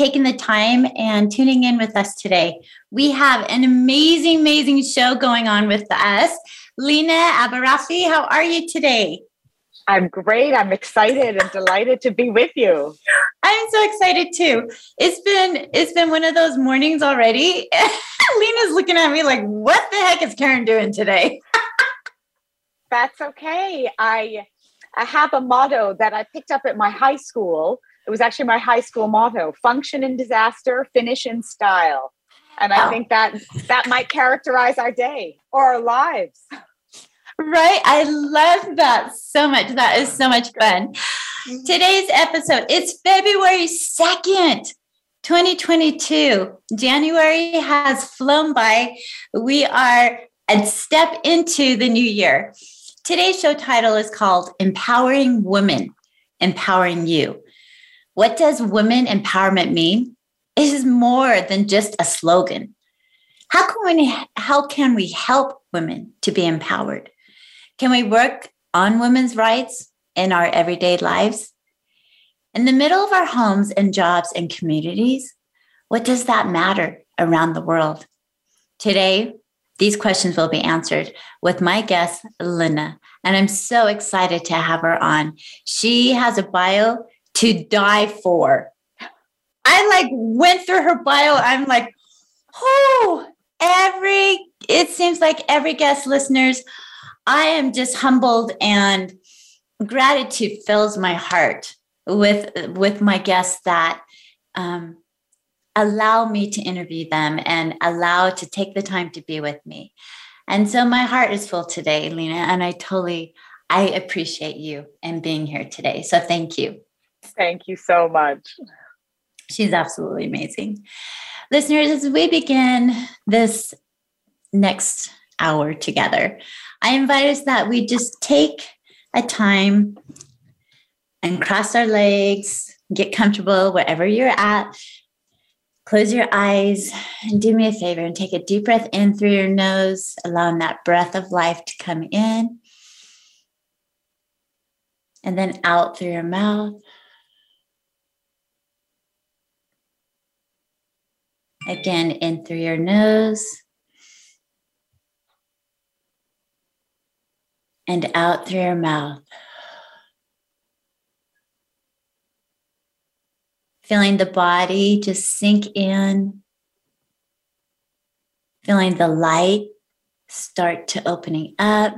taking the time and tuning in with us today. We have an amazing, amazing show going on with us. Lina AbiRafeh, how are you today? I'm great. I'm excited and delighted to be with you. I'm so excited too. It's been it's been one of those mornings already. Lina's looking at me like, "What the heck is Karen doing today?" That's okay. I I have a motto that I picked up at my high school it was actually my high school motto function in disaster, finish in style. And I think that that might characterize our day or our lives. Right. I love that so much. That is so much fun. Mm-hmm. Today's episode, it's February 2nd. 2022. January has flown by. We are a step into the new year. Today's show title is called Empowering Women, Empowering You. What does women empowerment mean? It is more than just a slogan. How can we, how can we help women to be empowered? Can we work on women's rights in our everyday lives? In the middle of our homes and jobs and communities, what does that matter around the world? Today, these questions will be answered with my guest, Lina. and I'm so excited to have her on. She has a bio to die for. I like went through her bio. I'm like, oh, every, it seems like every guest listeners, I am just humbled and gratitude fills my heart with with my guests that um, allow me to interview them and allow to take the time to be with me. And so my heart is full today, Lina, and I totally I appreciate you and being here today. So thank you. Thank you so much. She's absolutely amazing. Listeners, as we begin this next hour together, I invite us that we just take a time and cross our legs, get comfortable wherever you're at. Close your eyes and do me a favor and take a deep breath in through your nose, allowing that breath of life to come in. And then out through your mouth. Again, in through your nose and out through your mouth. Feeling the body just sink in, feeling the light start to opening up.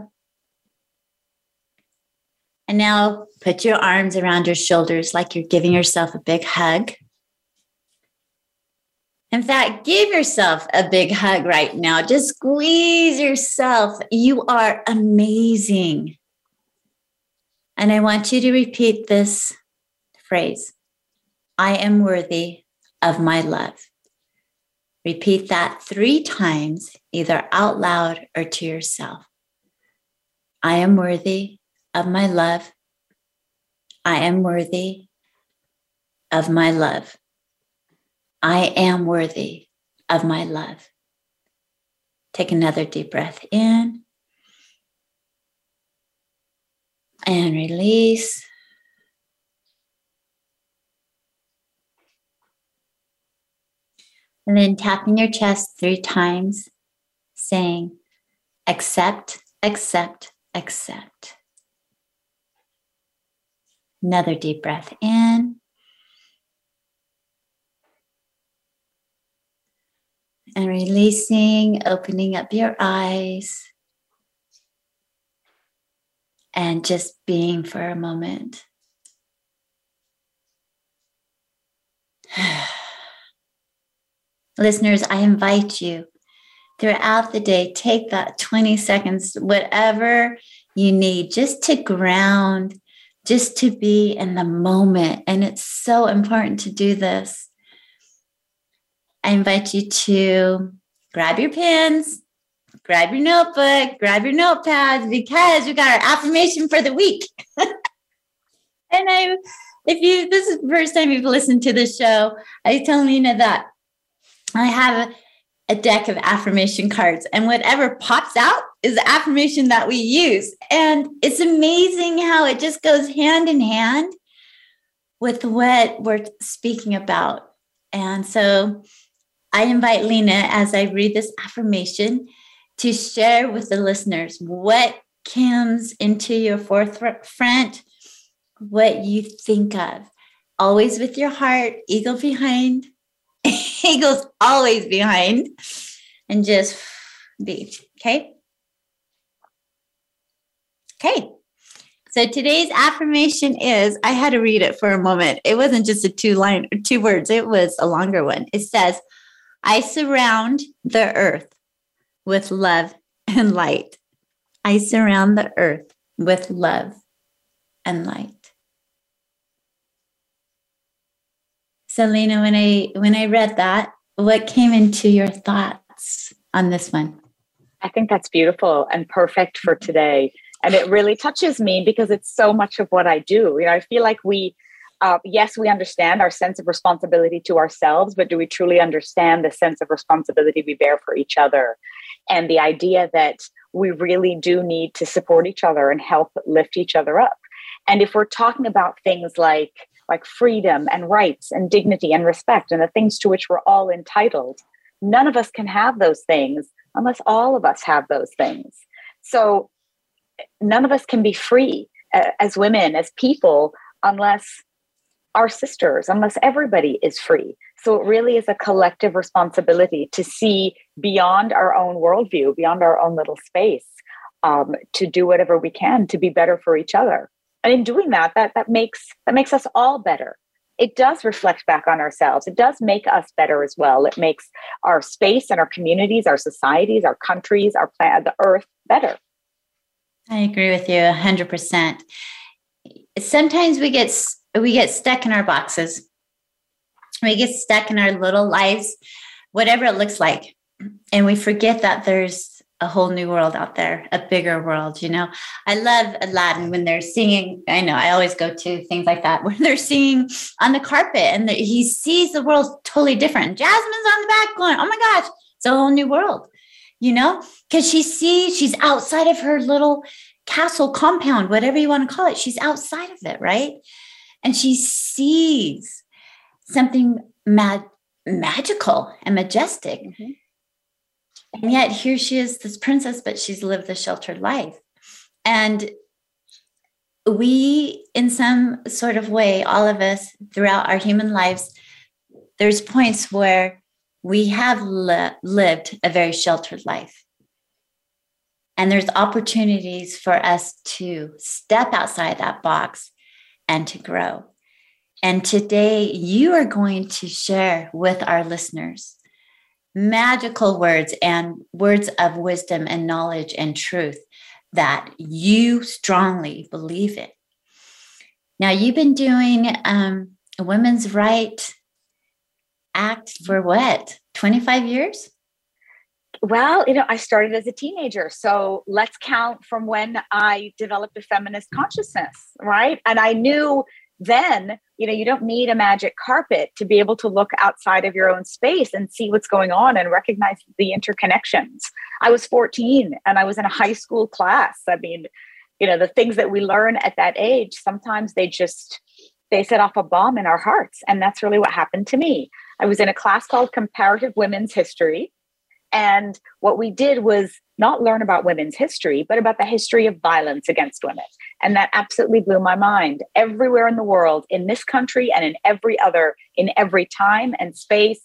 And now put your arms around your shoulders like you're giving yourself a big hug. In fact, give yourself a big hug right now. Just squeeze yourself. You are amazing. And I want you to repeat this phrase I am worthy of my love. Repeat that three times, either out loud or to yourself. I am worthy of my love. I am worthy of my love. I am worthy of my love. Take another deep breath in and release. And then tapping your chest three times, saying, accept, accept, accept. Another deep breath in. And releasing, opening up your eyes, and just being for a moment. Listeners, I invite you throughout the day, take that 20 seconds, whatever you need, just to ground, just to be in the moment. And it's so important to do this I invite you to grab your pens, grab your notebook, grab your notepads because we got our affirmation for the week. and I, if you, this is the first time you've listened to the show, I tell Lina that I have a, a deck of affirmation cards and whatever pops out is the affirmation that we use. And it's amazing how it just goes hand in hand with what we're speaking about. And so I invite Lina, as I read this affirmation, to share with the listeners what comes into your forefront, what you think of. Always with your heart, eagle behind. Eagle's always behind. And just be, okay? Okay. So today's affirmation is I had to read it for a moment. It wasn't just a two line, two words, it was a longer one. It says, I surround the earth with love and light. I surround the earth with love and light. Selena, when I when I read that, what came into your thoughts on this one? I think that's beautiful and perfect for today. And it really touches me because it's so much of what I do. You know, I feel like we uh, yes, we understand our sense of responsibility to ourselves, but do we truly understand the sense of responsibility we bear for each other? And the idea that we really do need to support each other and help lift each other up. And if we're talking about things like like freedom and rights and dignity and respect and the things to which we're all entitled, none of us can have those things unless all of us have those things. So none of us can be free uh, as women, as people, unless our sisters, unless everybody is free. So it really is a collective responsibility to see beyond our own worldview, beyond our own little space, um, to do whatever we can to be better for each other. And in doing that, that that makes that makes us all better. It does reflect back on ourselves. It does make us better as well. It makes our space and our communities, our societies, our countries, our planet, the earth better. I agree with you 100%. Sometimes we get we get stuck in our boxes. We get stuck in our little lives, whatever it looks like. And we forget that there's a whole new world out there, a bigger world, you know. I love Aladdin when they're singing. I know I always go to things like that when they're singing on the carpet and he sees the world totally different. Jasmine's on the back going, oh my gosh, it's a whole new world, you know, because she sees she's outside of her little castle compound, whatever you want to call it. She's outside of it, right? And she sees something mag- magical and majestic. Mm-hmm. And yet here she is, this princess, but she's lived a sheltered life. And we, in some sort of way, all of us throughout our human lives, there's points where we have li- lived a very sheltered life. And there's opportunities for us to step outside that box and to grow. And today you are going to share with our listeners magical words and words of wisdom and knowledge and truth that you strongly believe in. Now, you've been doing um, a women's right act for what, 25 years? Well, you know, I started as a teenager. So let's count from when I developed a feminist consciousness, right? And I knew then, you know, you don't need a magic carpet to be able to look outside of your own space and see what's going on and recognize the interconnections. I was 14 and I was in a high school class. I mean, you know, the things that we learn at that age, sometimes they just they set off a bomb in our hearts. And that's really what happened to me. I was in a class called Comparative Women's History and what we did was not learn about women's history, but about the history of violence against women. And that absolutely blew my mind. Everywhere in the world, in this country and in every other, in every time and space,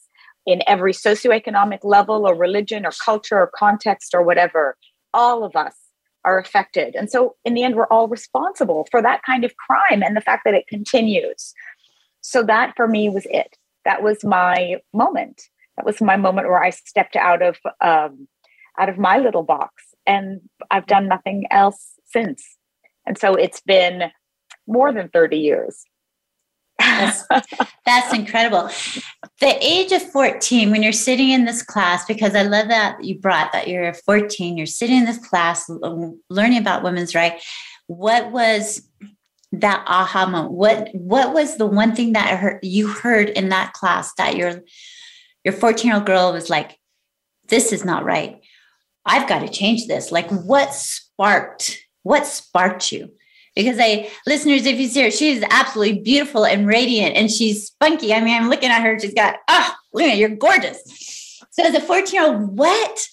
in every socioeconomic level or religion or culture or context or whatever, all of us are affected. And so, in the end, we're all responsible for that kind of crime and the fact that it continues. So, that for me was it. That was my moment that was my moment where I stepped out of um, out of my little box, and I've done nothing else since. And so it's been more than thirty years. That's, that's incredible. The age of 14, when you're sitting in this class, because I love that you brought that you're 14, you're sitting in this class learning about women's rights. What was that aha moment? What what was the one thing that you heard in that class that your your 14 year old girl was like, this is not right. I've got to change this. Like what sparked, what sparked you? because I, listeners, if you see her, she's absolutely beautiful and radiant and she's spunky. I mean, I'm looking at her, she's got, oh, look at you're gorgeous. So as a 14 year old, what,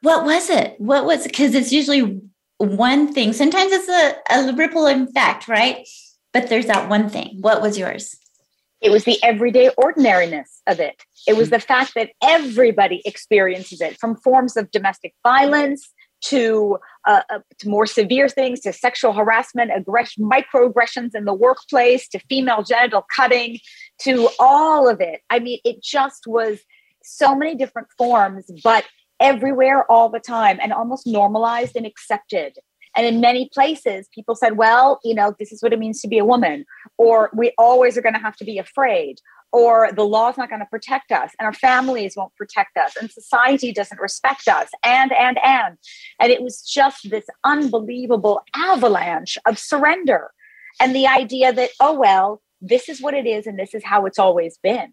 what was it? What was? Because it's usually one thing. Sometimes it's a, a ripple effect, right? But there's that one thing. What was yours? It was the everyday ordinariness of it. It was the fact that everybody experiences it from forms of domestic violence to, uh, uh, to more severe things, to sexual harassment, aggression, microaggressions in the workplace, to female genital cutting, to all of it. I mean, it just was so many different forms, but everywhere all the time and almost normalized and accepted. And in many places, people said, well, you know, this is what it means to be a woman, or we always are going to have to be afraid, or the law is not going to protect us and our families won't protect us and society doesn't respect us and and and. And it was just this unbelievable avalanche of surrender and the idea that oh well this is what it is and this is how it's always been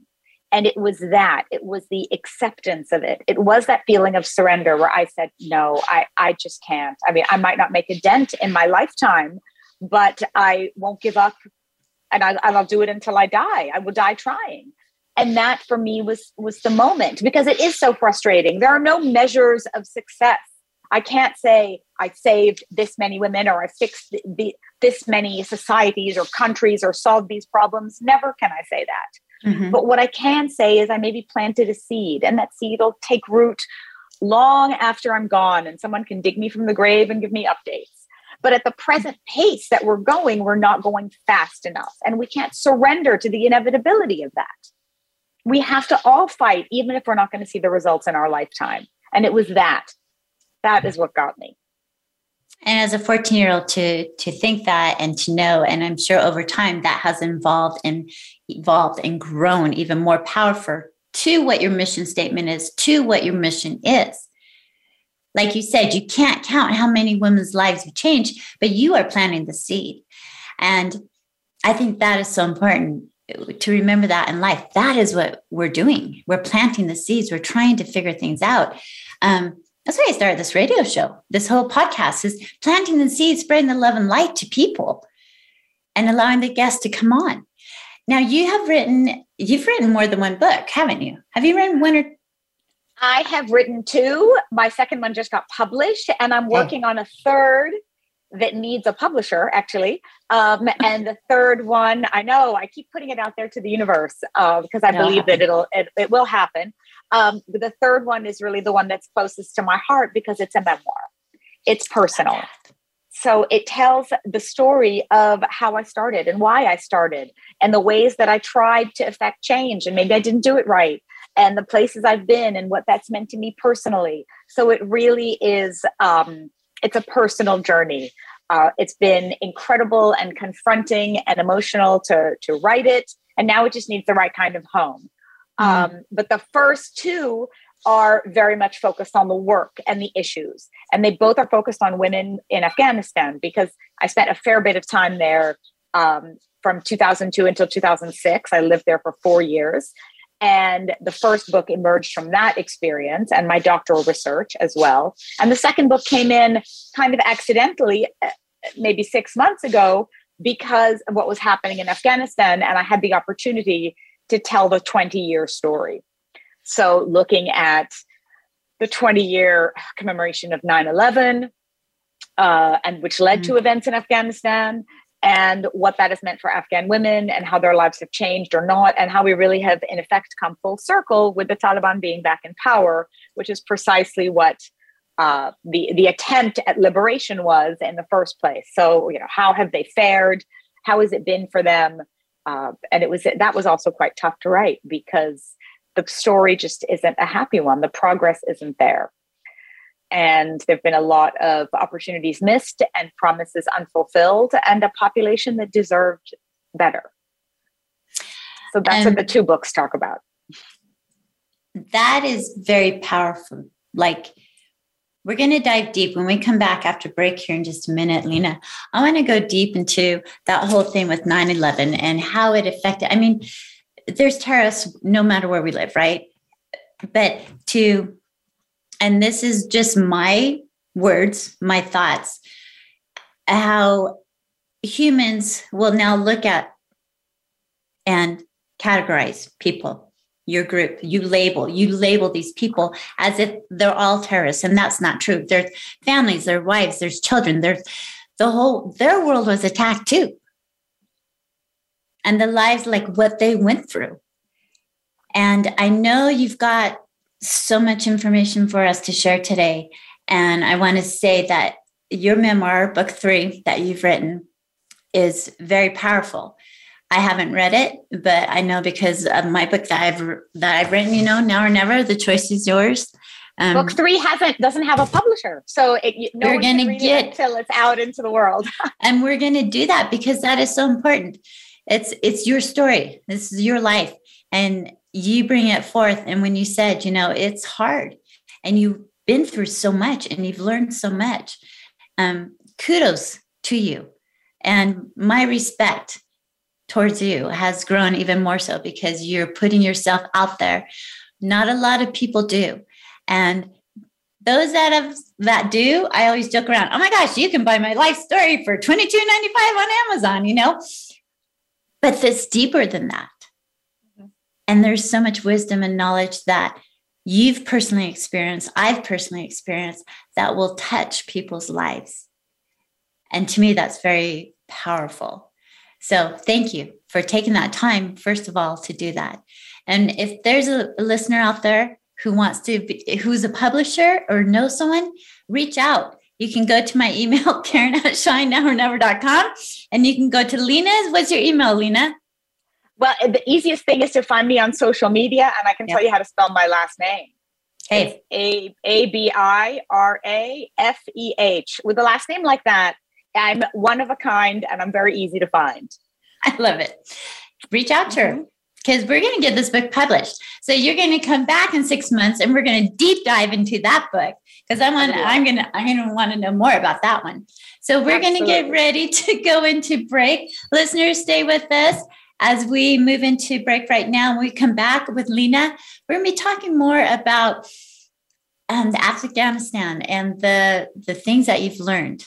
and it was that it was the acceptance of it it was that feeling of surrender where i said no i i just can't i mean i might not make a dent in my lifetime but i won't give up and, I, and I'll do it until I die. I will die trying. And that for me was was the moment because it is so frustrating. There are no measures of success. I can't say I saved this many women or I fixed the, the, this many societies or countries or solved these problems. Never can I say that. Mm-hmm. But what I can say is I maybe planted a seed and that seed will take root long after I'm gone and someone can dig me from the grave and give me updates. But at the present pace that we're going, we're not going fast enough. And we can't surrender to the inevitability of that. We have to all fight, even if we're not going to see the results in our lifetime. And it was that. That is what got me. And as a 14 year old to to think that and to know, and I'm sure over time that has involved and evolved and grown even more powerful to what your mission statement is, to what your mission is like you said, you can't count how many women's lives you change, but you are planting the seed. And I think that is so important to remember that in life. That is what we're doing. We're planting the seeds. We're trying to figure things out. Um, that's why I started this radio show. This whole podcast is planting the seeds, spreading the love and light to people, and allowing the guests to come on. Now you have written, you've written more than one book, haven't you? Have you written one or I have written two. My second one just got published, and I'm working on a third that needs a publisher, actually. Um, and the third one, I know I keep putting it out there to the universe uh, because I believe that it'll it, it will happen. Um, but the third one is really the one that's closest to my heart because it's a memoir. It's personal. So it tells the story of how I started and why I started and the ways that I tried to affect change. And maybe I didn't do it right and the places I've been and what that's meant to me personally. So it really is, um, it's a personal journey. Uh, it's been incredible and confronting and emotional to, to write it. And now it just needs the right kind of home. Mm-hmm. Um, but the first two are very much focused on the work and the issues. And they both are focused on women in Afghanistan because I spent a fair bit of time there um, from 2002 until 2006. I lived there for four years. And the first book emerged from that experience and my doctoral research as well. And the second book came in kind of accidentally, uh, maybe six months ago, because of what was happening in Afghanistan. And I had the opportunity to tell the 20 year story. So, looking at the 20 year commemoration of 9 11, uh, and which led mm-hmm. to events in Afghanistan, and what that has meant for Afghan women and how their lives have changed or not, and how we really have, in effect, come full circle with the Taliban being back in power, which is precisely what uh, the the attempt at liberation was in the first place. So, you know, how have they fared? How has it been for them? Uh, and it was that was also quite tough to write because the story just isn't a happy one. The progress isn't there and there have been a lot of opportunities missed and promises unfulfilled and a population that deserved better. So that's and what the two books talk about. That is very powerful. Like, we're going to dive deep when we come back after break here in just a minute, Lina. I want to go deep into that whole thing with 9 11 and how it affected. I mean, there's terrorists no matter where we live, right? But to, and this is just my words, my thoughts, how humans will now look at and categorize people your group you label you label these people as if they're all terrorists and that's not true. There's families their wives there's children there's the whole their world was attacked too. And the lives like what they went through. And i know you've got so much information for us to share today and i want to say that your memoir book three that you've written is very powerful I haven't read it, but I know because of my book that I've that I've written. You know, now or never. The choice is yours. Um, book three hasn't doesn't have a publisher, so it, no we're going to get it until it's out into the world. and we're going to do that because that is so important. It's it's your story. This is your life, and you bring it forth. And when you said, you know, it's hard, and you've been through so much, and you've learned so much. Um, kudos to you, and my respect towards you has grown even more so because you're putting yourself out there. Not a lot of people do. And those that have that do, I always joke around, oh my gosh, you can buy my life story for $22.95 on Amazon, you know? But it's deeper than that. And there's so much wisdom and knowledge that you've personally experienced, I've personally experienced that will touch people's lives. And to me, that's very powerful. So thank you for taking that time, first of all, to do that. And if there's a, listener out there who wants to be, who's a publisher or knows someone, reach out. You can go to my email, Karen at shinenowornever.com, and you can go to Lina's. What's your email, Lina? Well, the easiest thing is to find me on social media, and I can yep. tell you how to spell my last name. Hey. It's A A B I R A F E H. With a last name like that, I'm one of a kind and I'm very easy to find. I love it. Reach out to her because mm-hmm. we're going to get this book published. So you're going to come back in six months and we're going to deep dive into that book because I want I'm going to I'm going to want to know more about that one. So we're going to get ready to go into break. Listeners, stay with us as we move into break right now. When we come back with Lina, we're going to be talking more about um, the Afghanistan and the the things that you've learned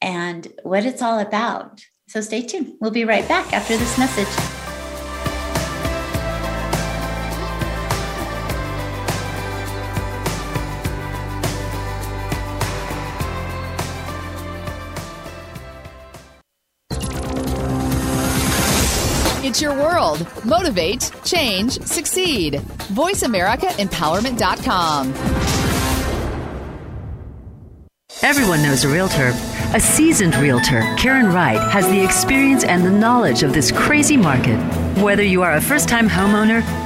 and what it's all about. So stay tuned. We'll be right back after this message. Your world. Motivate, change, succeed. VoiceAmericaEmpowerment.com. Everyone knows a realtor. A seasoned realtor, Karen Wright, has the experience and the knowledge of this crazy market. Whether you are a first time homeowner,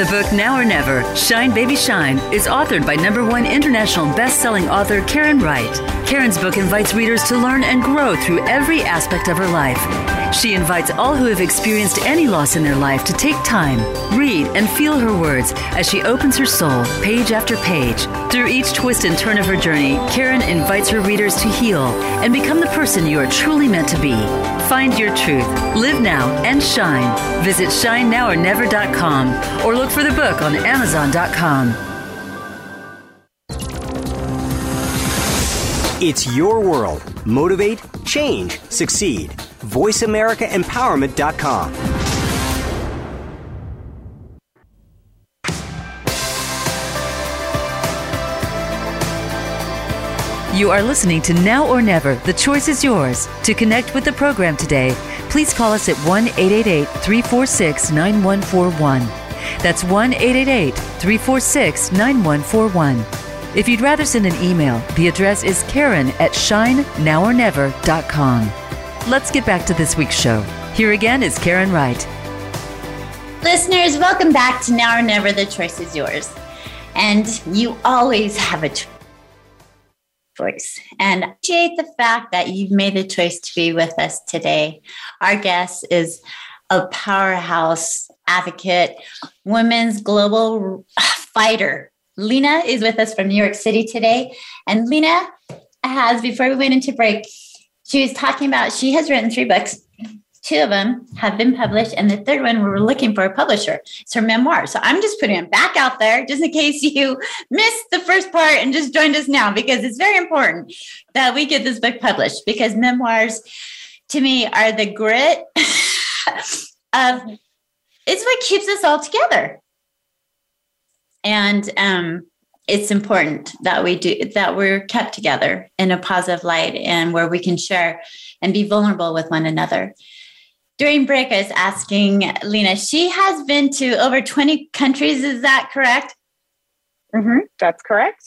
The book Now or Never, Shine Baby Shine, is authored by number one international best-selling author Karen Wright. Karen's book invites readers to learn and grow through every aspect of her life She invites all who have experienced any loss in their life to take time, read, and feel her words as she opens her soul page after page. Through each twist and turn of her journey, Karen invites her readers to heal and become the person you are truly meant to be. Find your truth, live now, and shine. Visit shinenowornever.com or look for the book on amazon.com. It's your world. Motivate, change, succeed. VoiceAmericaEmpowerment.com. You are listening to Now or Never. The choice is yours. To connect with the program today, please call us at 1 888 346 9141. That's 1 888 346 9141. If you'd rather send an email, the address is karen at shinenowornever.com. Let's get back to this week's show. Here again is Karen Wright. Listeners, welcome back to Now or Never. The choice is yours. And you always have a choice. And I appreciate the fact that you've made the choice to be with us today. Our guest is a powerhouse advocate, women's global fighter. Lina is with us from New York City today. And Lina has, before we went into break, she was talking about she has written three books. Two of them have been published, and the third one we were looking for a publisher. It's her memoir. So I'm just putting it back out there just in case you missed the first part and just joined us now, because it's very important that we get this book published because memoirs to me are the grit of it's what keeps us all together. And um, it's important that we do that we're kept together in a positive light and where we can share and be vulnerable with one another. During break, I was asking Lina, she has been to over 20 countries. Is that correct? Mm-hmm, that's correct.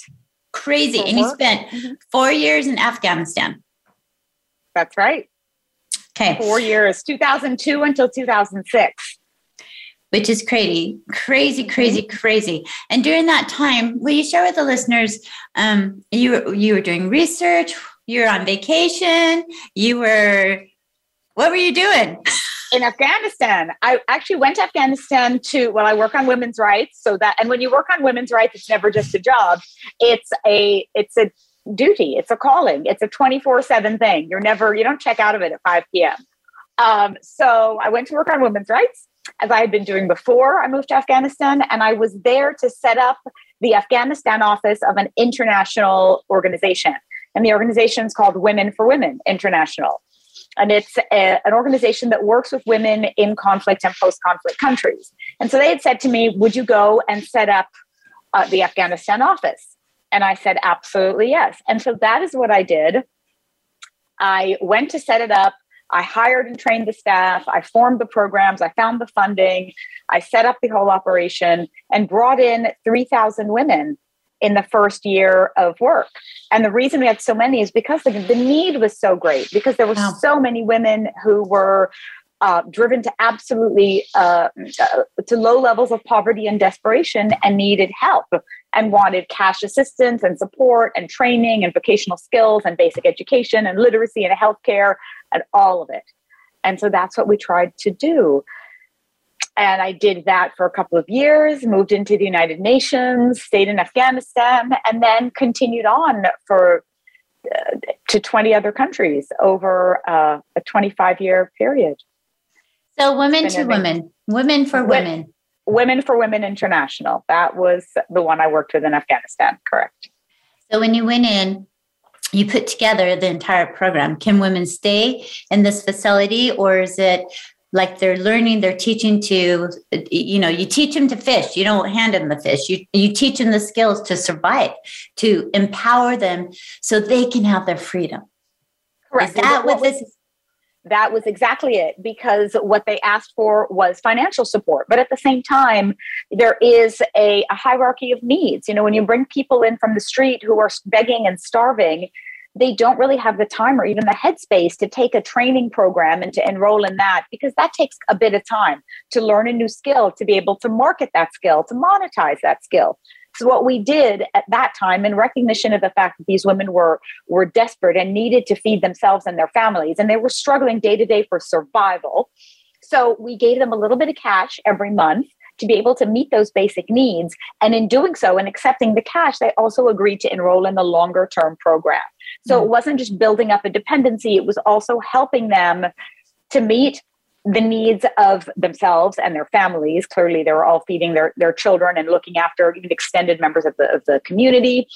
Crazy. And you spent mm-hmm. four years in Afghanistan. That's right. Okay. Four years, 2002 until 2006 which is crazy, crazy, crazy, crazy. And during that time, will you share with the listeners? Um, you you were doing research, you were on vacation, you were. What were you doing? in Afghanistan. I actually went to Afghanistan to well, I work on women's rights. So that and when you work on women's rights, it's never just a job. It's a it's a duty. It's a calling. It's a 24-7 thing. You're never, you don't check out of it at 5 p.m. Um, so I went to work on women's rights as I had been doing before I moved to Afghanistan. And I was there to set up the Afghanistan office of an international organization. And the organization is called Women for Women International. And it's a, an organization that works with women in conflict and post conflict countries. And so they had said to me, Would you go and set up uh, the Afghanistan office? And I said, Absolutely yes. And so that is what I did. I went to set it up. I hired and trained the staff. I formed the programs. I found the funding. I set up the whole operation and brought in 3,000 women in the first year of work. And the reason we had so many is because the, the need was so great, because there were wow. so many women who were uh, driven to absolutely uh, uh, to low levels of poverty and desperation and needed help and wanted cash assistance and support and training and vocational skills and basic education and literacy and healthcare and all of it. And so that's what we tried to do. And I did that for a couple of years, moved into the United Nations, stayed in Afghanistan, and then continued on for uh, to 20 other countries over uh, a 25 year period. So, Women to Women, Women for Women. Women for Women International. That was the one I worked with in Afghanistan, correct. So, when you went in, you put together the entire program. Can women stay in this facility or is it like they're learning, they're teaching to, you know, you teach them to fish. You don't hand them the fish. You, you teach them the skills to survive, to empower them so they can have their freedom. Correct. Is that what, what this is? That was exactly it because what they asked for was financial support. But at the same time there is a, a, hierarchy of needs. You know when you bring people in from the street who are begging and starving they don't really have the time or even the headspace to take a training program and to enroll in that because that takes a bit of time to learn a new skill to be able to market that skill to monetize that skill So what we did at that time, in recognition of the fact that these women were were desperate and needed to feed themselves and their families, and they were struggling day to day for survival. So we gave them a little bit of cash every month to be able to meet those basic needs. And in doing so and accepting the cash, they also agreed to enroll in the longer term program. So mm-hmm. it wasn't just building up a dependency, it was also helping them to meet the needs of themselves and their families. Clearly, they were all feeding their, their children and looking after even extended members of the, of the community.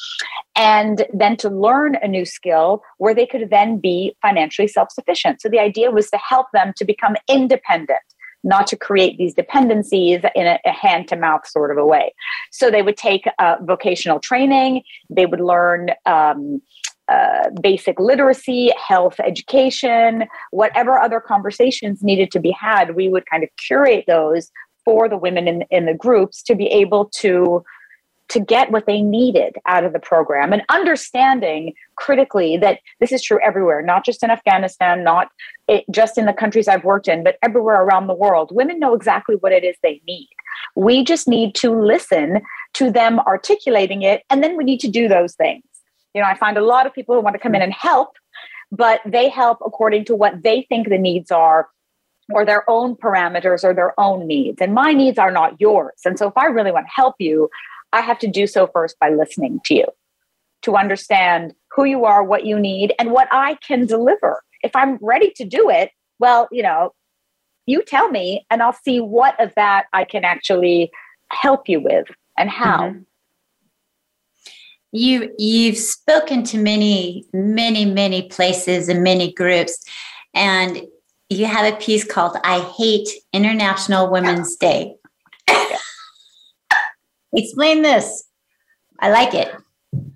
And then to learn a new skill where they could then be financially self sufficient. So the idea was to help them to become independent not to create these dependencies in a, a hand to mouth sort of a way. So they would take uh, vocational training, they would learn. Um, uh, basic literacy, health education, whatever other conversations needed to be had, we would kind of curate those for the women in, in the groups to be able to to get what they needed out of the program and understanding critically that this is true everywhere, not just in Afghanistan, not it, just in the countries I've worked in, but everywhere around the world. Women know exactly what it is they need. We just need to listen to them articulating it, and then we need to do those things. You know, I find a lot of people who want to come in and help, but they help according to what they think the needs are or their own parameters or their own needs. And my needs are not yours. And so if I really want to help you, I have to do so first by listening to you to understand who you are, what you need, and what I can deliver. If I'm ready to do it, well, you know, you tell me and I'll see what of that I can actually help you with and how. Mm-hmm. You you've spoken to many many many places and many groups and you have a piece called I hate International Women's Day. Explain this. I like it.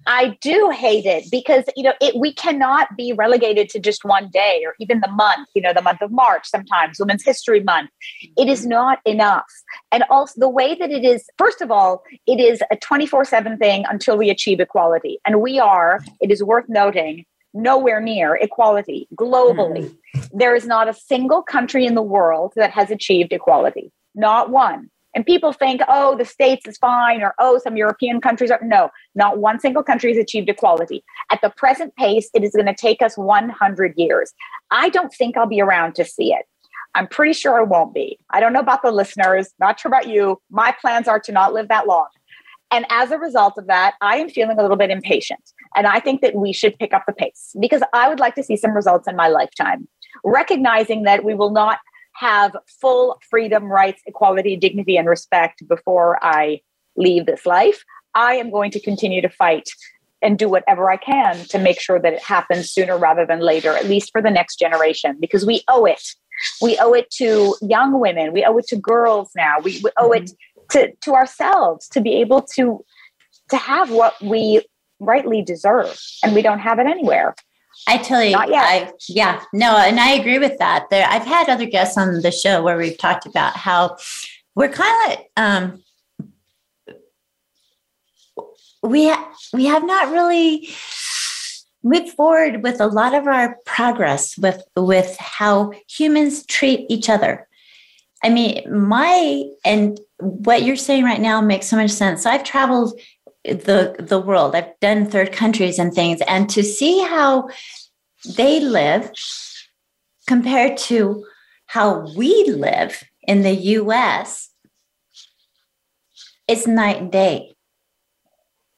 I do hate it because you know it, we cannot be relegated to just one day or even the month. You know, the month of March sometimes Women's History Month. It is not enough, and also the way that it is. First of all, it is a twenty four seven thing until we achieve equality, and we are. It is worth noting nowhere near equality globally. Mm. There is not a single country in the world that has achieved equality. Not one. And people think, oh, the States is fine, or oh, some European countries are. No, not one single country has achieved equality. At the present pace, it is going to take us 100 years. I don't think I'll be around to see it. I'm pretty sure I won't be. I don't know about the listeners, not sure about you. My plans are to not live that long. And as a result of that, I am feeling a little bit impatient. And I think that we should pick up the pace because I would like to see some results in my lifetime, recognizing that we will not have full freedom, rights, equality, dignity, and respect before I leave this life, I am going to continue to fight and do whatever I can to make sure that it happens sooner rather than later, at least for the next generation, because we owe it. We owe it to young women. We owe it to girls now. We, we owe it to, to ourselves to be able to to have what we rightly deserve, and we don't have it anywhere. I tell you, I, yeah, no, and I agree with that. There, I've had other guests on the show where we've talked about how we're kind of um, we we have not really moved forward with a lot of our progress with with how humans treat each other. I mean, my and what you're saying right now makes so much sense. So I've traveled the the world. I've done third countries and things, and to see how they live compared to how we live in the U.S. it's night and day.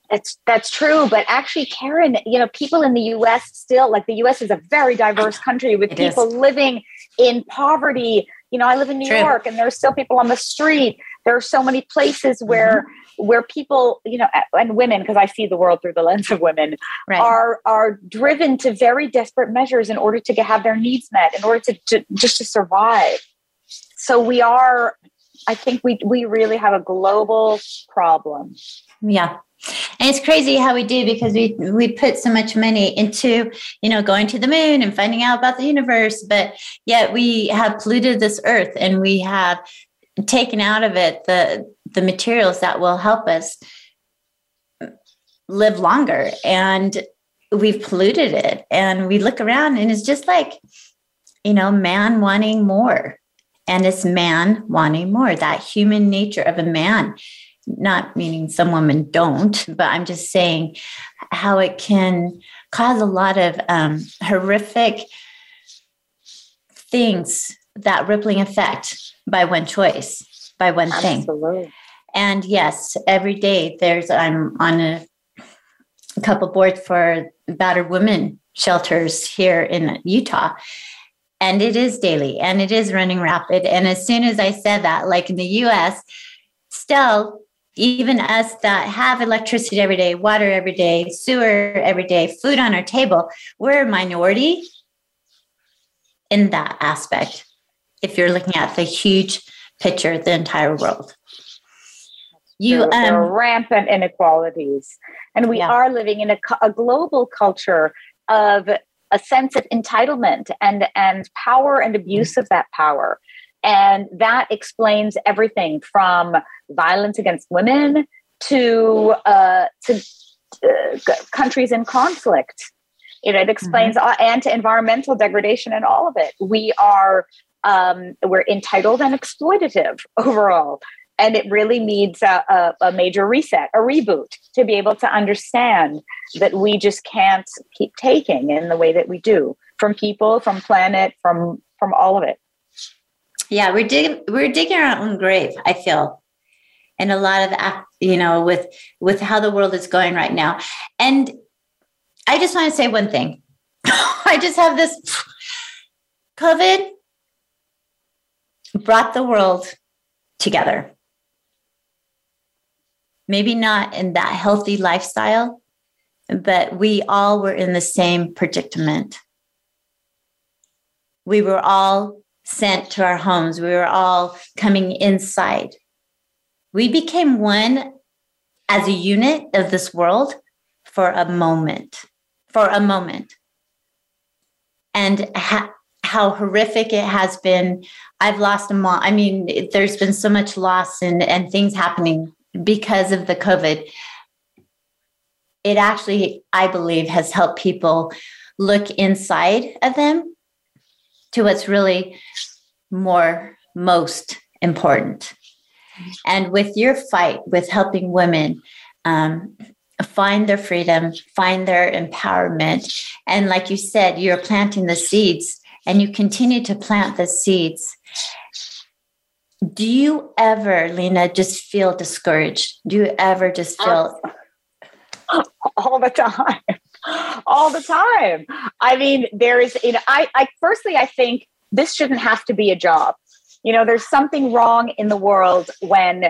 That's that's true, but actually, Karen, you know, people in the U.S. still like the U.S. is a very diverse country with it people is. living in poverty. You know, I live in New true. York, and there's still people on the street. There are so many places where mm-hmm where people, you know, and women, because I see the world through the lens of women, right. are are driven to very desperate measures in order to have their needs met, in order to, to just to survive. So we are, I think we we really have a global problem. Yeah. And it's crazy how we do because we we put so much money into, you know, going to the moon and finding out about the universe, but yet we have polluted this earth and we have taken out of it the the materials that will help us live longer. And we've polluted it. And we look around and it's just like you know man wanting more. And it's man wanting more. That human nature of a man not meaning some women don't, but I'm just saying how it can cause a lot of um, horrific things, that rippling effect by one choice, by one Absolutely. thing. And yes, every day there's, I'm on a, a couple boards for battered women shelters here in Utah. And it is daily and it is running rapid. And as soon as I said that, like in the US, still, even us that have electricity every day, water every day, sewer every day, food on our table, we're a minority in that aspect. If you're looking at the huge picture, the entire world. You, there, there are um, rampant inequalities. And we yeah. are living in a, a global culture of a sense of entitlement and and power and abuse of that power and that explains everything from violence against women to uh, to uh, countries in conflict you know it explains mm-hmm. and to environmental degradation and all of it we are um, we're entitled and exploitative overall and it really needs a, a, a, major reset, a reboot to be able to understand that we just can't keep taking in the way that we do from people, from planet, from from all of it. Yeah, we're digging we're digging our own grave. I feel, and a lot of you know with with how the world is going right now. And I just want to say one thing. I just have this COVID brought the world together maybe not in that healthy lifestyle, but we all were in the same predicament. We were all sent to our homes, we were all coming inside. We became one as a unit of this world for a moment, for a moment. And ha- how horrific it has been. I've lost a mom. I mean, there's been so much loss and, and things happening because of the COVID, it actually, I believe, has helped people look inside of them to what's really more most important. And with your fight with helping women um, find their freedom, find their empowerment, and like you said, you're planting the seeds and you continue to plant the seeds do you ever, Lina, just feel discouraged? Do you ever just feel all the time? All the time. I mean, there is, you know, I, I firstly, I think this shouldn't have to be a job. You know, there's something wrong in the world when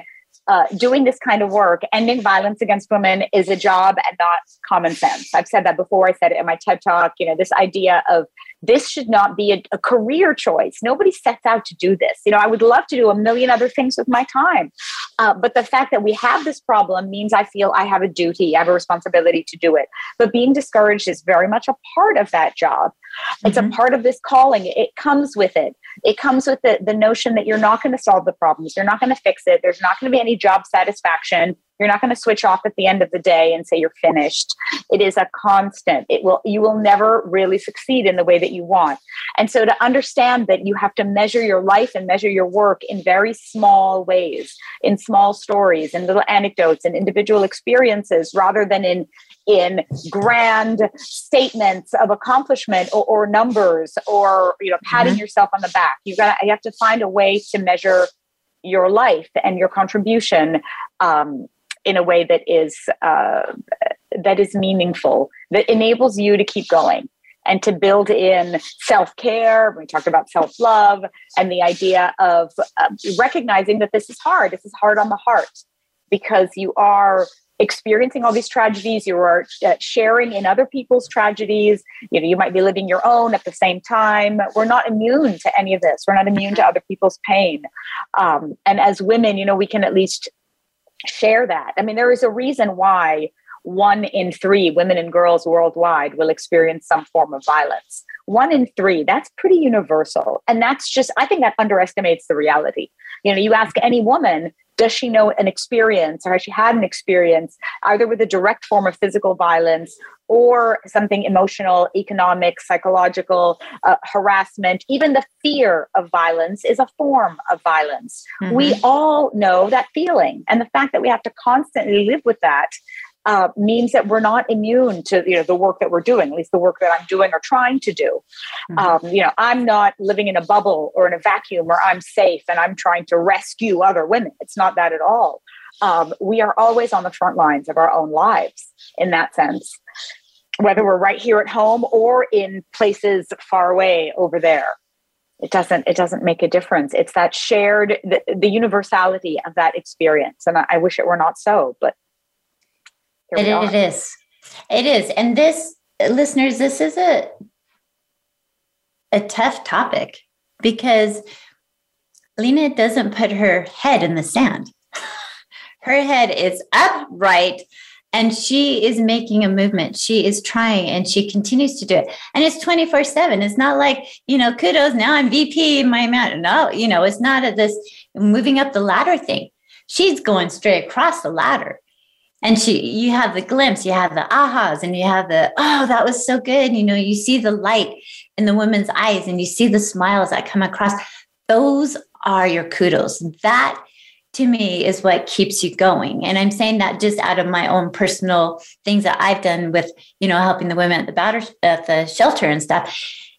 uh, doing this kind of work, ending violence against women, is a job and not common sense. I've said that before. I said it in my TED talk. You know, this idea of this should not be a, a, career choice. Nobody sets out to do this. You know, I would love to do a million other things with my time. Uh, but the fact that we have this problem means I feel I have a duty, I have a responsibility to do it. But being discouraged is very much a part of that job. Mm-hmm. It's a mm-hmm. part of this calling. It comes with it. It comes with the, the notion that you're not going to solve the problems. You're not going to fix it. There's not going to be any job satisfaction. You're not going to switch off at the end of the day and say you're finished. It is a constant. It will you will never really succeed in the way that you want. And so to understand that you have to measure your life and measure your work in very small ways, in small stories and little anecdotes and individual experiences rather than in in grand statements of accomplishment or, or numbers or you know patting mm-hmm. yourself on the back. You got you have to find a way to measure your life and your contribution um, in a way that is uh, that is meaningful that enables you to keep going and to build in self-care. We talked about self-love and the idea of uh, recognizing that this is hard. This is hard on the heart because you are experiencing all these tragedies you are uh, sharing in other people's tragedies you know you might be living your own at the same time we're not immune to any of this we're not immune to other people's pain um, and as women you know we can at least share that. I mean, there is a reason why one in three women and girls worldwide will experience some form of violence. One in three, that's pretty universal. And that's just, I think that underestimates the reality. You know, you ask any woman, does she know an experience or has she had an experience either with a direct form of physical violence or something emotional, economic, psychological, uh, harassment, even the fear of violence is a form of violence. Mm-hmm. We all know that feeling. And the fact that we have to constantly live with that uh, means that we're not immune to you know the work that we're doing, at least the work that I'm doing or trying to do. Mm-hmm. Um, you know, I'm not living in a bubble or in a vacuum where I'm safe and I'm trying to rescue other women. It's not that at all. Um, we are always on the front lines of our own lives in that sense, whether we're right here at home or in places far away over there. It doesn't. It doesn't make a difference. It's that shared, the, the universality of that experience, and I, I wish it were not so. But it, it is. It is. And this, uh, listeners, this is a a tough topic because Lina doesn't put her head in the sand. her head is upright and she is making a movement. She is trying and she continues to do it. And it's 24 7. It's not like, you know, kudos, now I'm VP, my man. No, you know, it's not a, this moving up the ladder thing. She's going straight across the ladder and she you have the glimpse you have the ahas and you have the oh that was so good. You know you see the light in the women's eyes and you see the smiles that come across. Those are your kudos. That to me is what keeps you going. And i'm saying that just out of my own personal things that i've done with you know helping the women at the batter at the shelter and stuff.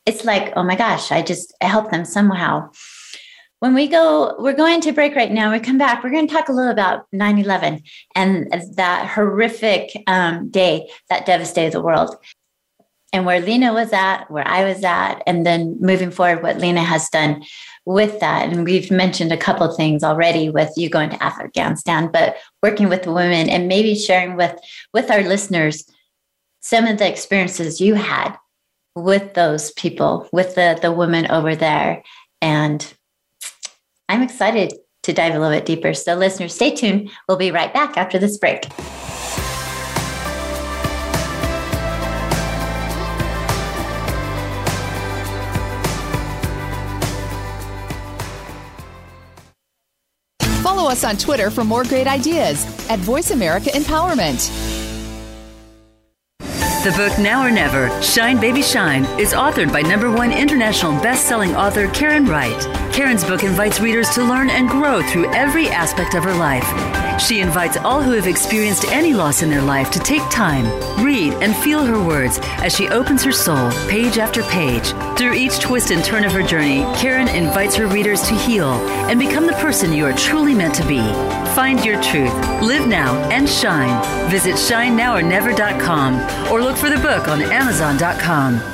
It's like oh my gosh i just I help them somehow when we go, we're going to break right now. We come back, we're going to talk a little about 9 11 and that horrific um, day that devastated the world. And where Lina was at, where I was at, and then moving forward, what Lina has done with that. And we've mentioned a couple of things already with you going to Afghanistan, but working with the women and maybe sharing with with our listeners some of the experiences you had with those people, with the the women over there, and I'm excited to dive a little bit deeper. So, listeners, stay tuned. We'll be right back after this break. Follow us on Twitter for more great ideas at Voice America Empowerment. The book Now or Never, Shine Baby Shine, is authored by number one international best-selling author Karen Wright. Karen's book invites readers to learn and grow through every aspect of her life. She invites all who have experienced any loss in their life to take time, read, and feel her words as she opens her soul page after page. Through each twist and turn of her journey, Karen invites her readers to heal and become the person you are truly meant to be. Find your truth, live now, and shine. Visit shinenowornever.com or look for the book on Amazon.com.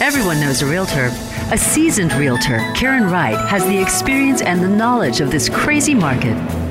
Everyone knows a realtor. A seasoned realtor, Karen Wright, has the experience and the knowledge of this crazy market.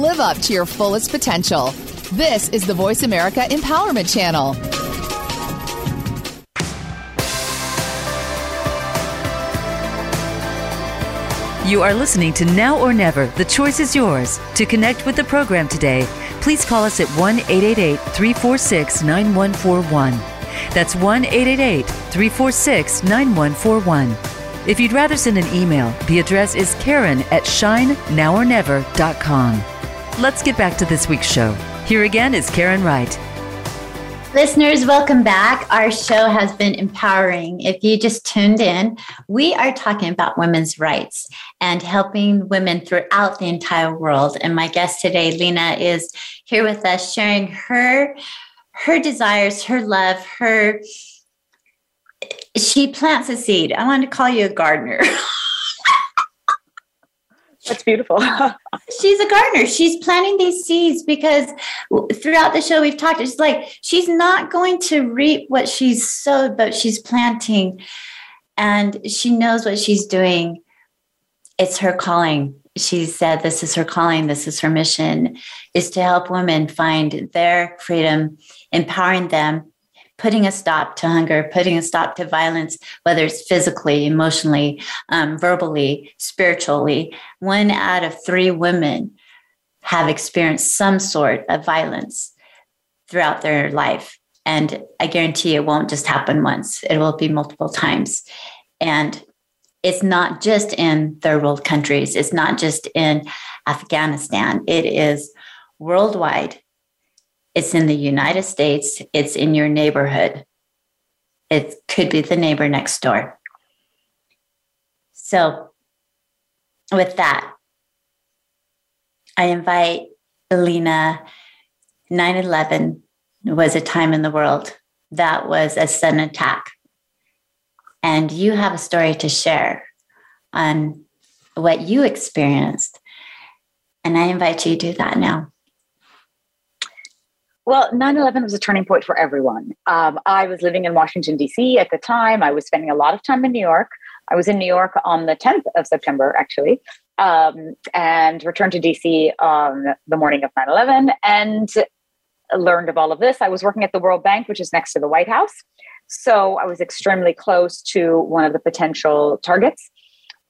Live up to your fullest potential. This is the Voice America Empowerment Channel. You are listening to Now or Never. The choice is yours. To connect with the program today, please call us at 1 888 346 9141. That's 1 888 346 9141. If you'd rather send an email, the address is karen at shinenowornever.com. Let's get back to this week's show. Here again is Karen Wright. Listeners, welcome back. Our show has been empowering. If you just tuned in, we are talking about women's rights and helping women throughout the entire world. And my guest today, Lina, is here with us sharing her her desires, her love, her she plants a seed. I want to call you a gardener. That's beautiful. she's a gardener. She's planting these seeds because throughout the show we've talked. It's like she's not going to reap what she's sowed, but she's planting, and she knows what she's doing. It's her calling. She said, "This is her calling. This is her mission: is to help women find their freedom, empowering them." Putting a stop to hunger, putting a stop to violence, whether it's physically, emotionally, um, verbally, spiritually. One out of three women have experienced some sort of violence throughout their life. And I guarantee it won't just happen once, it will be multiple times. And it's not just in third world countries, it's not just in Afghanistan, it is worldwide it's in the United States, it's in your neighborhood. It could be the neighbor next door. So, with that, I invite Alina. 9 11 was a time in the world that was a sudden attack. And you have a story to share on what you experienced. And I invite you to do that now. Well, 9 11 was a turning point for everyone. Um, I was living in Washington, D.C. at the time. I was spending a lot of time in New York. I was in New York on the 10th of September, actually, um, and returned to D.C. on the morning of 9 11 and learned of all of this. I was working at the World Bank, which is next to the White House. So I was extremely close to one of the potential targets.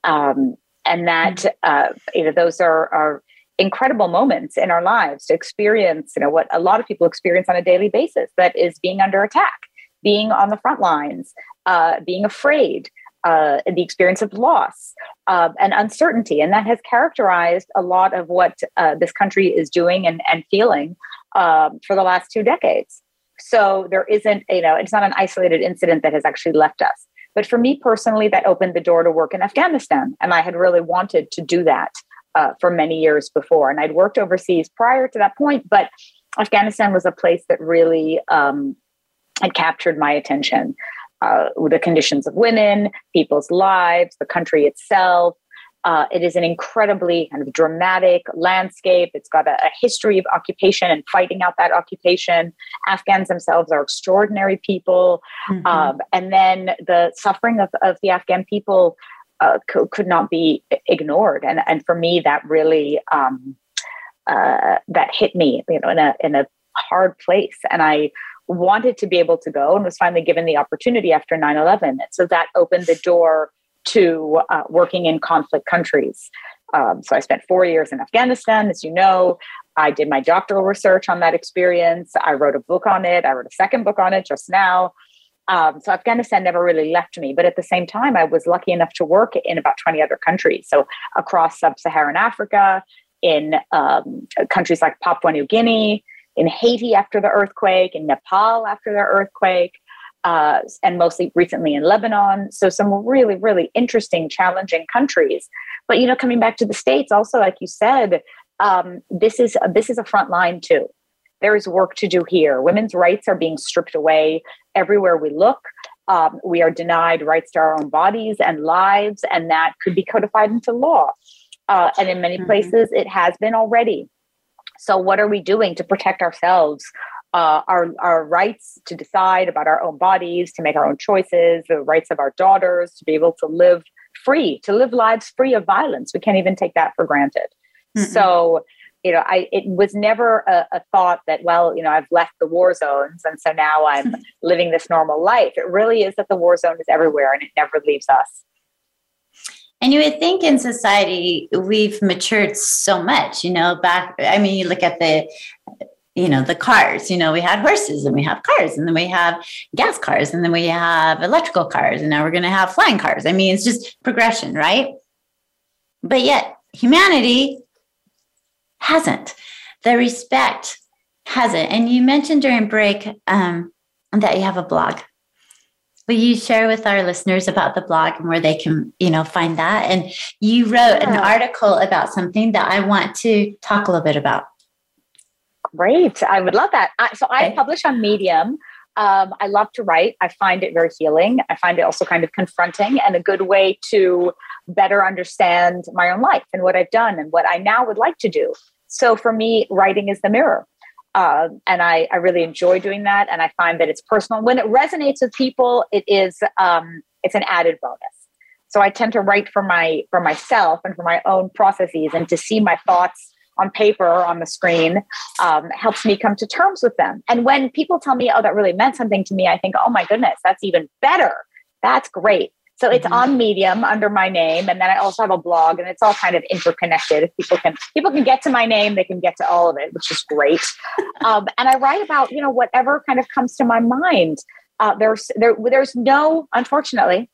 Um, and that, uh, you know, those are, are incredible moments in our lives to experience, you know, what a lot of people experience on a daily basis that is being under attack, being on the front lines, uh, being afraid, uh, the experience of loss uh, and uncertainty. And that has characterized a lot of what uh, this country is doing and, and feeling um, for the last two decades. So there isn't, you know, it's not an isolated incident that has actually left us. But for me personally, that opened the door to work in Afghanistan. And I had really wanted to do that uh, for many years before. And I'd worked overseas prior to that point, but Afghanistan was a place that really um, had captured my attention. Uh, the conditions of women, people's lives, the country itself. Uh, it is an incredibly kind of dramatic landscape. It's got a, a, history of occupation and fighting out that occupation. Afghans themselves are extraordinary people. Mm-hmm. Um, and then the suffering of, of the Afghan people uh, co- could not be ignored. And and for me, that really um, uh, that hit me, you know, in a in a hard place. And I wanted to be able to go, and was finally given the opportunity after 9-11. And so that opened the door to uh, working in conflict countries. Um, so I spent four years in Afghanistan, as you know. I did my doctoral research on that experience. I wrote a book on it. I wrote a second book on it just now. Um, so Afghanistan never really left me. But at the same time, I was lucky enough to work in about 20 other countries. So across sub Saharan Africa, in um, countries like Papua New Guinea, in Haiti after the earthquake, in Nepal after the earthquake, uh, and mostly recently in Lebanon. So some really, really interesting, challenging countries. But you know, coming back to the states, also like you said, um, this is this is a front line too there is work to do here. Women's rights are being stripped away everywhere we look. Um, we are denied rights to our own bodies and lives, and that could be codified into law. Uh, and in many mm-hmm. places, it has been already. So, what are we doing to protect ourselves? Uh, our, our rights to decide about our own bodies, to make our own choices, the rights of our daughters to be able to live free, to live lives free of violence. We can't even take that for granted. Mm-hmm. So, you know, I it was never a, a, thought that, well, you know, I've left the war zones and so now I'm living this normal life. It really is that the war zone is everywhere and it never leaves us. And you would think in society we've matured so much, you know, back I mean, you look at the you know, the cars, you know, we had horses and we have cars and then we have gas cars and then we have electrical cars and now we're going to have flying cars. I mean, it's just progression, right? But yet humanity hasn't. The respect hasn't. And you mentioned during break um, that you have a blog. Will you share with our listeners about the blog and where they can, you know, find that? And you wrote an article about something that I want to talk a little bit about. Great. I would love that. I, so I publish on Medium. Um, I love to write. I find it very healing. I find it also kind of confronting and a good way to better understand my own life and what I've done and what I now would like to do. So for me, writing is the mirror. Uh, and I, I really enjoy doing that. And I find that it's personal. When it resonates with people, it is um, it's an added bonus. So I tend to write for my for myself and for my own processes, and to see my thoughts on paper or on the screen um, helps me come to terms with them. And when people tell me, "Oh, that really meant something to me," I think, "Oh my goodness, that's even better. That's great." So it's mm-hmm. on Medium under my name, and then I also have a blog, and it's all kind of interconnected. If people can people can get to my name, they can get to all of it, which is great. Um, and I write about you know whatever kind of comes to my mind. Uh, there's there there's no unfortunately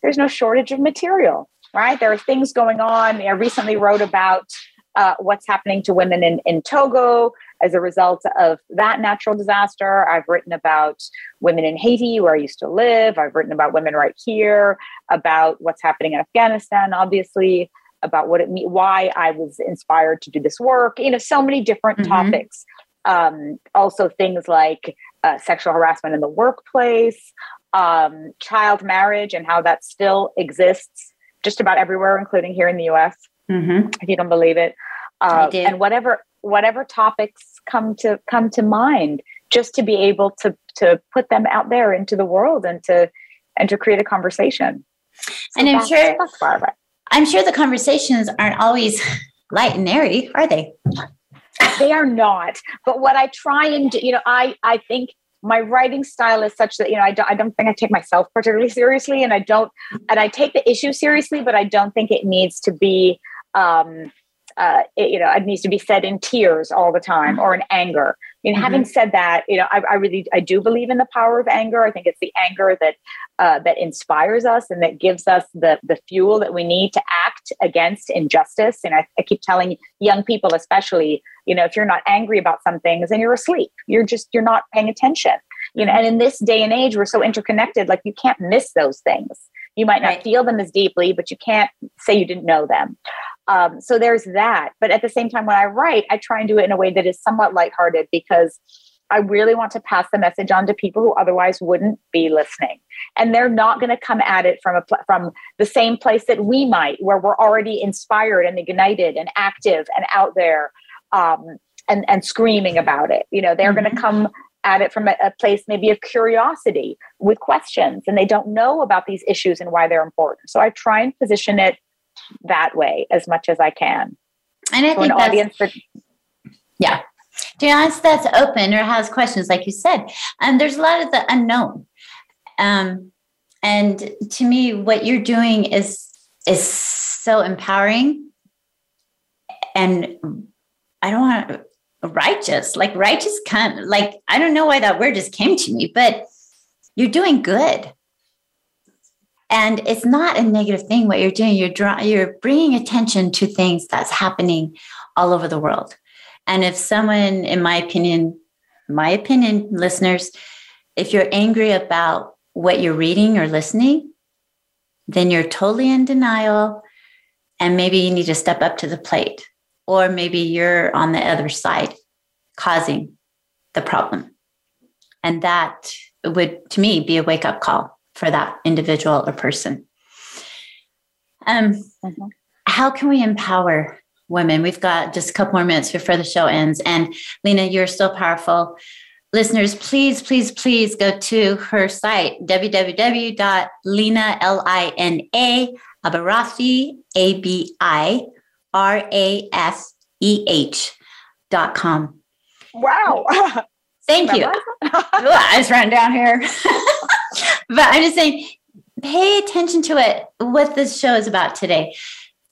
there's no shortage of material. Right, there are things going on. I recently wrote about uh, what's happening to women in, in Togo as a result of that natural disaster. I've written about women in Haiti, where I used to live. I've written about women right here, about what's happening in Afghanistan, obviously, about what it why I was inspired to do this work. You know, so many different mm-hmm. topics. Um, also, things like uh, sexual harassment in the workplace, um, child marriage, and how that still exists just about everywhere, including here in the U.S. Mm-hmm. If you don't believe it, uh, and whatever whatever topics come to come to mind just to be able to to put them out there into the world and to and to create a conversation. So and i'm sure i'm sure the conversations aren't always light and airy are they? They are not. But what i try and do you know i i think my writing style is such that you know I don't I don't think I take myself particularly seriously and I don't and I take the issue seriously but I don't think it needs to be um uh, it, you know, it needs to be said in tears all the time or in anger. Know, mm-hmm. having said that, you know, I, I, really, I do believe in the power of anger. I think it's the anger that uh, that inspires us and that gives us the the fuel that we need to act against injustice. And I, I keep telling young people, especially, you know, if you're not angry about some things, and you're asleep. You're just you're not paying attention. You know, and in this day and age, we're so interconnected. Like you can't miss those things. You might not right. feel them as deeply, but you can't say you didn't know them. Um, so there's that. But at the same time, when I write, I try and do it in a way that is somewhat lighthearted because I really want to pass the message on to people who otherwise wouldn't be listening. And they're not going to come at it from a pl- from the same place that we might, where we're already inspired and ignited and active and out there um, and and screaming about it. You know, they're mm-hmm. going to come at it from a, a place maybe of curiosity with questions, and they don't know about these issues and why they're important. So I try and position it that way as much as I can. And I so think an audience that, yeah. To be honest, that's open or has questions, like you said. And there's a lot of the unknown. Um, and to me, what you're doing is is so empowering. And I don't want to righteous, like righteous kind like I don't know why that word just came to me, but you're doing good and it's not a negative thing what you're doing. You're drawing you're bringing attention to things that's happening all over the world. And if someone in my opinion my opinion listeners if you're angry about what you're reading or listening then you're totally in denial and maybe you need to step up to the plate or maybe you're on the other side causing the problem. And that would to me be a wake up call for that individual or person. Um, mm-hmm. How can we empower women? We've got just a couple more minutes before the show ends. And Lina, you're so powerful. Listeners, please, please, please go to her site, www.lina, L-I-N-A, AbiRafeh, A-B-I-R-A-F-E-H dot com. Wow. Thank you. I just ran down here. but I'm just saying, pay attention to it, what this show is about today.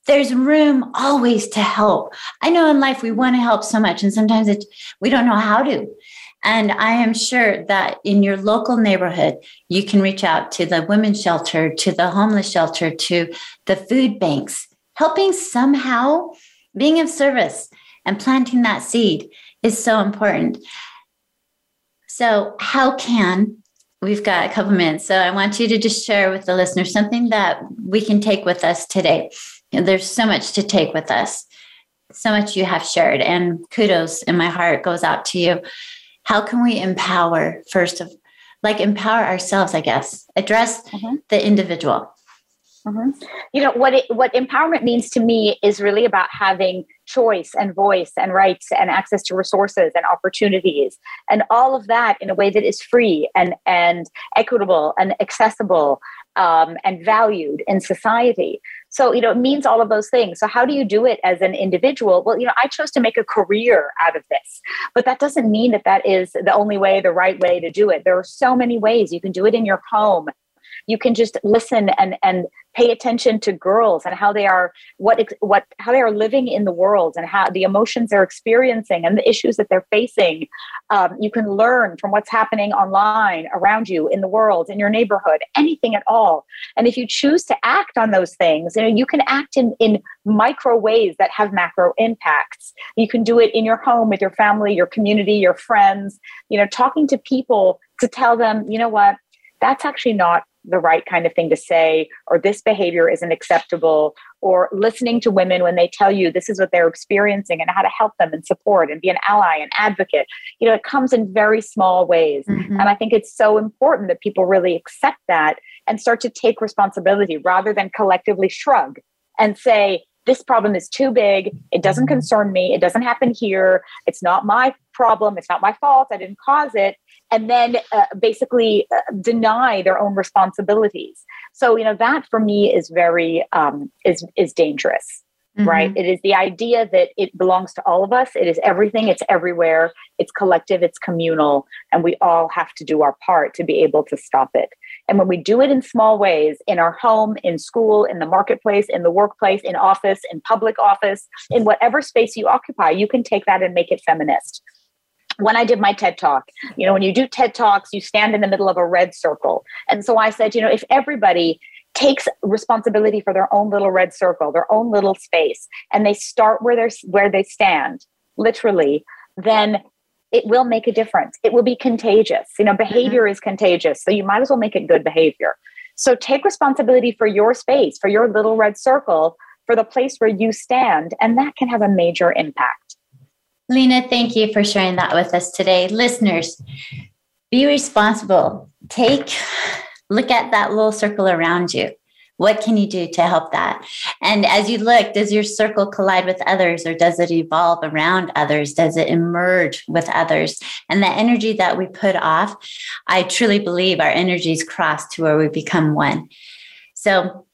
There's room always to help. I know in life we want to help so much, and sometimes it, we don't know how to. And I am sure that in your local neighborhood, you can reach out to the women's shelter, to the homeless shelter, to the food banks, helping somehow being of service and planting that seed is so important. So, how can we've got a couple minutes? So, I want you to just share with the listeners something that we can take with us today. there's so much to take with us, so much you have shared, and kudos in my heart goes out to you. How can we empower first of like empower ourselves, I guess, address mm-hmm. the individual? Mm-hmm. You know what it, what empowerment means to me is really about having choice and voice and rights and access to resources and opportunities and all of that in a way that is free and and equitable and accessible um, and valued in society. So you know it means all of those things. So how do you do it as an individual? Well, you know I chose to make a career out of this, but that doesn't mean that that is the only way, the right way to do it. There are so many ways you can do it in your home you can just listen and and pay attention to girls and how they are what what how they are living in the world and how the emotions they're experiencing and the issues that they're facing. Um, you can learn from what's happening online around you in the world in your neighborhood anything at all. And if you choose to act on those things you know you can act in in micro ways that have macro impacts. You can do it in your home with your family your community your friends you know talking to people to tell them you know what? That's actually not the right kind of thing to say, or this behavior isn't acceptable, or listening to women when they tell you this is what they're experiencing and how to help them and support and be an ally and advocate. You know, it comes in very small ways. Mm-hmm. And I think it's so important that people really accept that and start to take responsibility rather than collectively shrug and say, this problem is too big. It doesn't concern me. It doesn't happen here. It's not my problem. It's not my fault. I didn't cause it and then uh, basically uh, deny their own responsibilities. So you know that for me is very um, is is dangerous. Mm-hmm. Right. It is the idea that it belongs to all of us. It is everything. It's everywhere. It's collective. It's communal. And we all have to do our part to be able to stop it. And when we do it in small ways, in our home, in school, in the marketplace, in the workplace, in office, in public office, in whatever space you occupy, you can take that and make it feminist when I did my TED talk, you know, when you do TED talks, you stand in the middle of a red circle. And so I said, you know, if everybody takes responsibility for their own little red circle, their own little space, and they start where they're where they stand, literally, then it will make a difference. It will be contagious. You know, mm-hmm. behavior mm-hmm. is contagious. So you might as well make it good behavior. So take responsibility for your space, for your little red circle, for the place where you stand, and that can have a major impact. Lina, thank you for sharing that with us today. Listeners, be responsible. Take, look at that little circle around you. What can you do to help that? And as you look, does your circle collide with others or does it evolve around others? Does it emerge with others? And the energy that we put off, I truly believe our energies cross to where we become one. So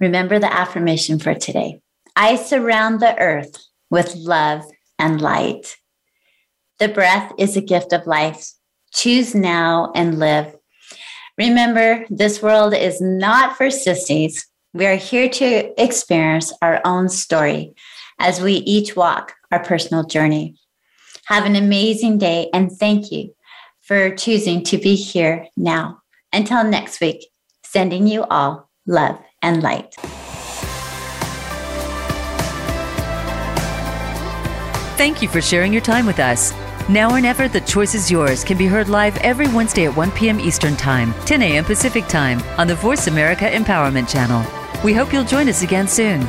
remember the affirmation for today I surround the earth with love and light. The breath is a gift of life. Choose now and live. Remember, this world is not for sissies. We are here to experience our own story as we each walk our personal journey. Have an amazing day and thank you for choosing to be here now. Until next week, sending you all love and light. Thank you for sharing your time with us. Now or Never, The Choice is Yours can be heard live every Wednesday at 1 p.m. Eastern Time, 10 a.m. Pacific Time on the Voice America Empowerment Channel. We hope you'll join us again soon.